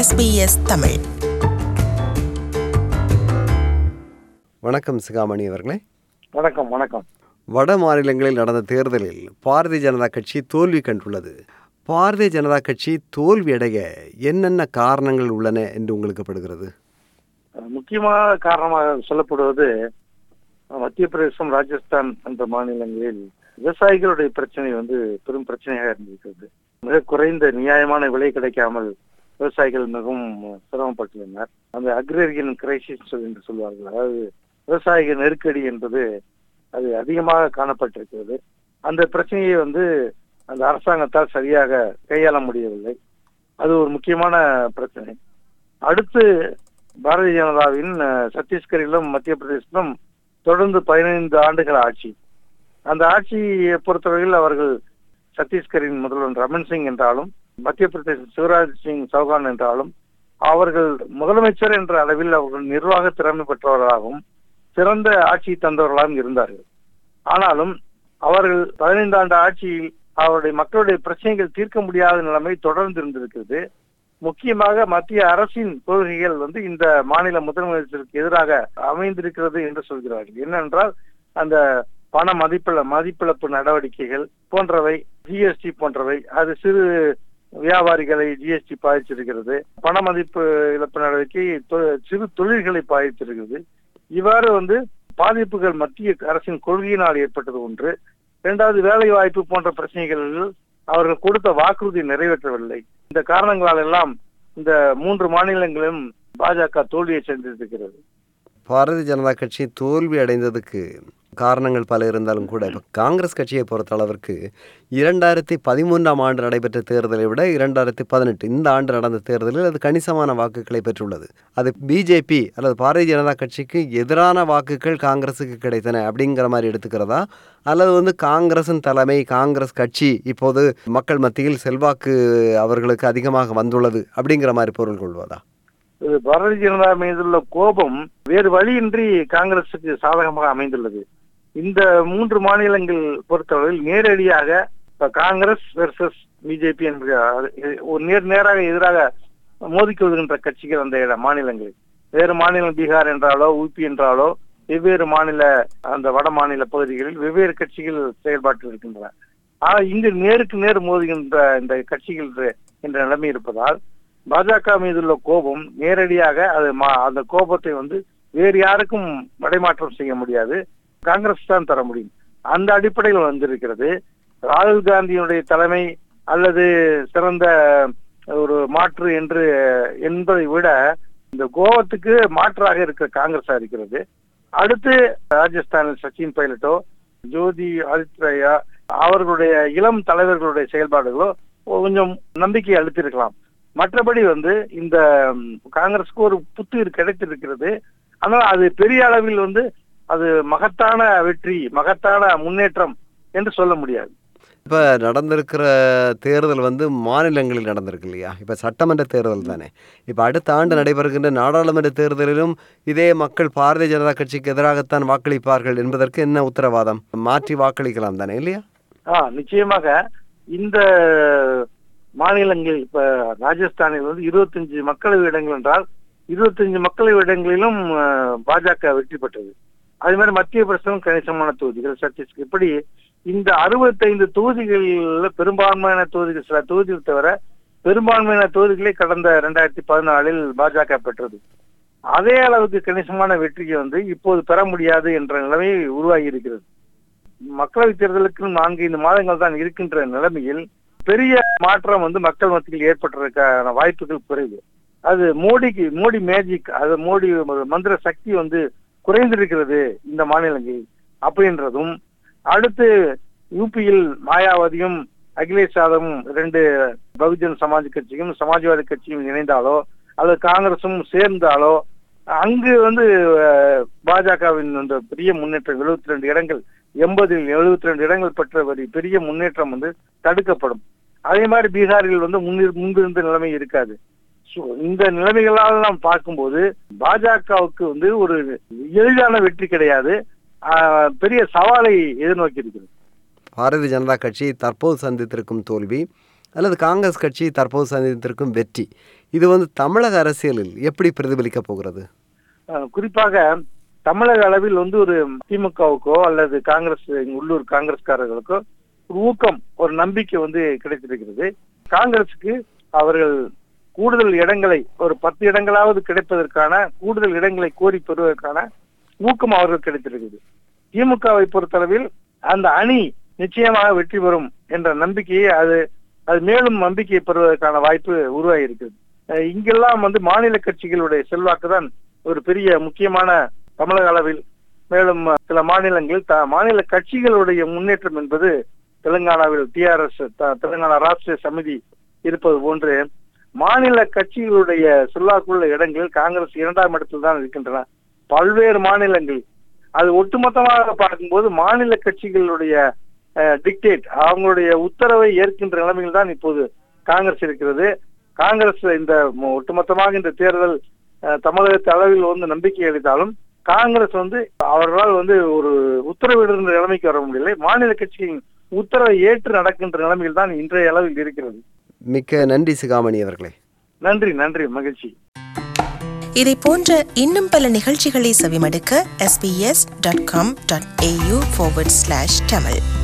SBS Tamil. வணக்கம் சிகாமணி அவர்களே. வணக்கம் வணக்கம். வட மாநிலங்களில் நடந்த தேர்தலில் பாரதிய ஜனதா கட்சி தோல்வி கண்டுள்ளது. பாரதிய ஜனதா கட்சி தோல்வியடைய என்னென்ன காரணங்கள் உள்ளன என்று உங்களுக்கு படுகிறது? முக்கியமான காரணமாக சொல்லப்படுவது மத்திய பிரதேசம் ராஜஸ்தான் என்ற மாநிலங்களில் விவசாயிகளுடைய பிரச்சனை வந்து பெரும் பிரச்சனையாக இருந்திருக்கிறது. மிக குறைந்த நியாயமான விலை கிடைக்காமல் விவசாயிகள் மிகவும் சிரமப்பட்டுள்ளனர். அந்த அக்ரேரியன் கிரைசிஸ் என்று சொல்வார்கள். அதாவது விவசாயிகள் நெருக்கடி என்பது அது அதிகமாக காணப்பட்டிருக்கிறது. அந்த பிரச்சனையை வந்து அந்த அரசாங்கத்தால் சரியாக கையாள முடியவில்லை. அது ஒரு முக்கியமான பிரச்சனை. அடுத்து பாரதிய ஜனதாவின் சத்தீஸ்கரிலும் மத்திய பிரதேசத்திலும் தொடர்ந்து பதினைந்து ஆண்டுகள் ஆட்சி. அந்த ஆட்சியை பொறுத்தவரையில் அவர்கள் சத்தீஸ்கரின் முதல்வன் ரமன் சிங் என்றாலும் மத்திய பிரதேச சிவராஜ் சிங் சௌகான் என்றாலும் அவர்கள் முதலமைச்சர் என்ற அளவில் அவர்கள் நிர்வாக திறமை பெற்றவர்களாகவும் சிறந்த ஆட்சி தந்தவர்களாகவும் இருந்தார்கள். ஆனாலும் அவர்கள் பதினைந்து ஆண்டு ஆட்சியில் அவருடைய மக்களுடைய பிரச்சனைகள் தீர்க்க முடியாத நிலைமை தொடர்ந்து இருந்திருக்கிறது. முக்கியமாக மத்திய அரசின் கொள்கைகள் வந்து இந்த மாநில முதலமைச்சருக்கு எதிராக அமைந்திருக்கிறது என்று சொல்கிறார்கள். என்னென்றால் அந்த பண மதிப்பிழ மதிப்பிழப்பு நடவடிக்கைகள் போன்றவை ஜிஎஸ்டி போன்றவை அது சிறு வியாபாரிகளை ஜிஎஸ்டி பாதிச்சிருக்கிறது பண மதிப்பு இழப்பு நடவடிக்கை சிறு தொழில்களை பாதித்திருக்கிறது. இவ்வாறு வந்து பாதிப்புகள் மத்திய அரசின் கொள்கையினால் ஏற்பட்டது ஒன்று. இரண்டாவது வேலை வாய்ப்பு போன்ற பிரச்சனைகளில் அவர்கள் கொடுத்த வாக்குறுதி நிறைவேற்றவில்லை. இந்த காரணங்களால் எல்லாம் இந்த மூன்று மாநிலங்களிலும் பாஜக தோல்வியை சென்றிருக்கிறது பாரதிய ஜனதா கட்சி தோல்வி அடைந்ததுக்கு காரணங்கள் பல இருந்தாலும் கூட இப்போ காங்கிரஸ் கட்சியை பொறுத்த அளவிற்கு இரண்டாயிரத்தி பதிமூன்றாம் ஆண்டு நடைபெற்ற தேர்தலை விட இரண்டாயிரத்தி பதினெட்டு இந்த ஆண்டு நடந்த தேர்தலில் அது கணிசமான வாக்குகளை பெற்றுள்ளது. அது பிஜேபி அல்லது பாரதிய ஜனதா கட்சிக்கு எதிரான வாக்குகள் காங்கிரஸுக்கு கிடைத்தன அப்படிங்கிற மாதிரி எடுத்துக்கிறதா? அல்லது வந்து காங்கிரசின் தலைமை காங்கிரஸ் கட்சி இப்போது மக்கள் மத்தியில் செல்வாக்கு அவர்களுக்கு அதிகமாக வந்துள்ளது அப்படிங்கிற மாதிரி பொருள் கொள்வதா? பாரதிய ஜனதா மீதுள்ள கோபம் வேறு வழியின்றி காங்கிரசுக்கு சாதகமாக அமைந்துள்ளது. இந்த மூன்று மாநிலங்கள் பொறுத்தவரையில் நேரடியாக காங்கிரஸ் வெர்சஸ் பிஜேபி என்ற ஒரு நேர் நேராக எதிராக மோதிக்கொள்கின்ற கட்சிகள் அந்த இட- மாநிலங்களில். வேறு மாநிலம் பீகார் என்றாலோ உபி என்றாலோ வெவ்வேறு மாநில அந்த வட மாநில பகுதிகளில் வெவ்வேறு கட்சிகள் செயல்பாட்டில் இருக்கின்றன. ஆனால் இங்கு நேருக்கு நேர் மோதுகின்ற இந்த கட்சிகள் என்ற நிலைமை இருப்பதால் பாஜக மீதுள்ள கோபம் நேரடியாக அது மா- அந்த கோபத்தை வந்து வேறு யாருக்கும் மடைமாற்றம் செய்ய முடியாது. காங்கிரஸ் தான் தர முடியும். அந்த அடிப்படையில் வந்திருக்கிறது. ராகுல் காந்தியினுடைய தலைமை அல்லது சிறந்த ஒரு மாற்று என்று என்பதை விட இந்த கோவத்துக்கு மாற்றாக இருக்கிற காங்கிரஸா இருக்கிறது. அடுத்து ராஜஸ்தானில் சச்சின் பைலட்டோ ஜோதி ஆதித்யா அவர்களுடைய இளம் தலைவர்களுடைய செயல்பாடுகளோ கொஞ்சம் நம்பிக்கை அளித்திருக்கலாம். மற்றபடி வந்து இந்த காங்கிரஸ்க்கு காங்கிரஸுக்கு ஒரு புத்துயிர் கிடைத்திருக்கிறது. ஆனால் அது பெரிய அளவில் வந்து அது மகத்தான வெற்றி மகத்தான முன்னேற்றம் என்று சொல்ல முடியாது. இப்போ நடந்திருக்கிற தேர்தல் வந்து மாநிலங்களில் நடந்திருக்கு இல்லையா? இப்போ சட்டமன்ற தேர்தல் தானே. இப்போ அடுத்த ஆண்டு நடைபெறுகின்ற நாடாளுமன்ற தேர்தலிலும் இதே மக்கள் பாரதிய ஜனதா கட்சிக்கு எதிராகத்தான் வாக்களிப்பார்கள் என்பதற்கு என்ன உத்தரவாதம்? மாற்றி வாக்களிக்கலாம் தானே இல்லையா? ஆ நிச்சயமாக இந்த மாநிலங்கள் இப்ப ராஜஸ்தானில் வந்து இருபத்தஞ்சு மக்களவை இடங்கள் என்றால் இருபத்தஞ்சு மக்களவை இடங்களிலும் பாஜக வெற்றி பெற்றது. அது மாதிரி மத்திய பிரதேசம் கணிசமான தொகுதிகள் சத்தீஸ்கர். இப்படி இந்த அறுபத்தைந்து தொகுதிகளில் பெரும்பான்மையான தொகுதிகள் சில தொகுதிகள் தவிர பெரும்பான்மையான தொகுதிகளை கடந்த ரெண்டாயிரத்தி பதினாலில் பாஜக பெற்றது. அதே அளவுக்கு கணிசமான வெற்றியை வந்து இப்போது பெற முடியாது என்ற நிலைமை உருவாகி இருக்கிறது. மக்களவை தேர்தலுக்கு நான்கு ஐந்து மாதங்கள் தான் இருக்கின்ற நிலைமையில் பெரிய மாற்றம் வந்து மக்கள் மத்தியில் ஏற்பட்டிருக்கான வாய்ப்புகள் குறைவு. அது மோடிக்கு மோடி மேஜிக் அது மோடி மந்திர சக்தி வந்து குறைந்திருக்கிறது இந்த மாநிலங்களில். அப்படின்றதும் அடுத்து யூபியில் மாயாவதியும் அகிலேஷ் யாதவும் ரெண்டு பகுஜன் சமாஜ் கட்சியும் சமாஜ்வாதி கட்சியும் இணைந்தாலோ அல்லது காங்கிரசும் சேர்ந்தாலோ அங்கு வந்து பாஜகவின் அந்த பெரிய முன்னேற்றம் எழுபத்தி ரெண்டு இடங்கள் எண்பதில் எழுபத்தி ரெண்டு இடங்கள் பெற்ற ஒரு பெரிய முன்னேற்றம் வந்து தடுக்கப்படும். அதே மாதிரி பீகாரில் வந்து முன்னிரு முன்பிருந்த நிலைமை இருக்காது. இந்த நிலைமைகளால் நாம் பார்க்கும்போது பாஜகவுக்கு வந்து ஒரு எளிதான வெற்றி கிடையாது. பெரிய சவாலை எதிர்நோக்கி இருக்கிறது பாரதிய ஜனதா கட்சி தற்போது சந்தித்திருக்கும் தோல்வி அல்லது காங்கிரஸ் கட்சி தற்போது சந்தித்திருக்கும் வெற்றி இது வந்து தமிழக அரசியலில் எப்படி பிரதிபலிக்க போகிறது? குறிப்பாக தமிழக அளவில் வந்து ஒரு திமுகவுக்கோ அல்லது காங்கிரஸ் உள்ளூர் காங்கிரஸ்காரர்களுக்கோ ஒரு ஊக்கம் ஒரு நம்பிக்கை வந்து கிடைத்திருக்கிறது. காங்கிரசுக்கு அவர்கள் கூடுதல் இடங்களை ஒரு பத்து இடங்களாவது கிடைப்பதற்கான கூடுதல் இடங்களை கோரி பெறுவதற்கான ஊக்கம் அவர்கள் கிடைத்திருக்குது. திமுகவை பொறுத்தளவில் அந்த அணி நிச்சயமாக வெற்றி பெறும் என்ற நம்பிக்கையை அது அது மேலும் நம்பிக்கையை பெறுவதற்கான வாய்ப்பு உருவாகி இருக்கிறது இங்கெல்லாம் வந்து மாநில கட்சிகளுடைய செல்வாக்கு தான் ஒரு பெரிய முக்கியமான தமிழக அளவில் மேலும் சில மாநிலங்களில் த- மாநில கட்சிகளுடைய முன்னேற்றம் என்பது தெலுங்கானாவில் டிஆர்எஸ் தெலுங்கானா ராஷ்டிரிய சமிதி இருப்பது போன்று மாநில கட்சிகளுடைய சொல்லாக்குள்ள இடங்களில் காங்கிரஸ் இரண்டாம் இடத்தில் தான் இருக்கின்றன. பல்வேறு மாநிலங்களில் அது ஒட்டுமொத்தமாக பார்க்கும்போது மாநில கட்சிகளுடைய டிக்டேட் அவங்களுடைய உத்தரவை ஏற்கின்ற நிலைமையில் தான் இப்போது காங்கிரஸ் இருக்கிறது. காங்கிரஸ் இந்த ஒட்டுமொத்தமாக இந்த தேர்தல் அஹ், தமிழகத்து அளவில் வந்து நம்பிக்கை அளித்தாலும் காங்கிரஸ் வந்து அவர்களால் வந்து ஒரு உத்தரவிடுகின்ற நிலைமைக்கு வர முடியலை. மாநில கட்சியின் உத்தரவை ஏற்று நடக்கின்ற நிலைமையில் தான் இன்றைய அளவில் இருக்கிறது. மிக்க நன்றி சிகாமணி அவர்களே. நன்றி நன்றி மகிழ்ச்சி. இதை போன்ற இன்னும் பல நிகழ்ச்சிகளை செவிமடுக்க sbs.com.au forward slash tamil.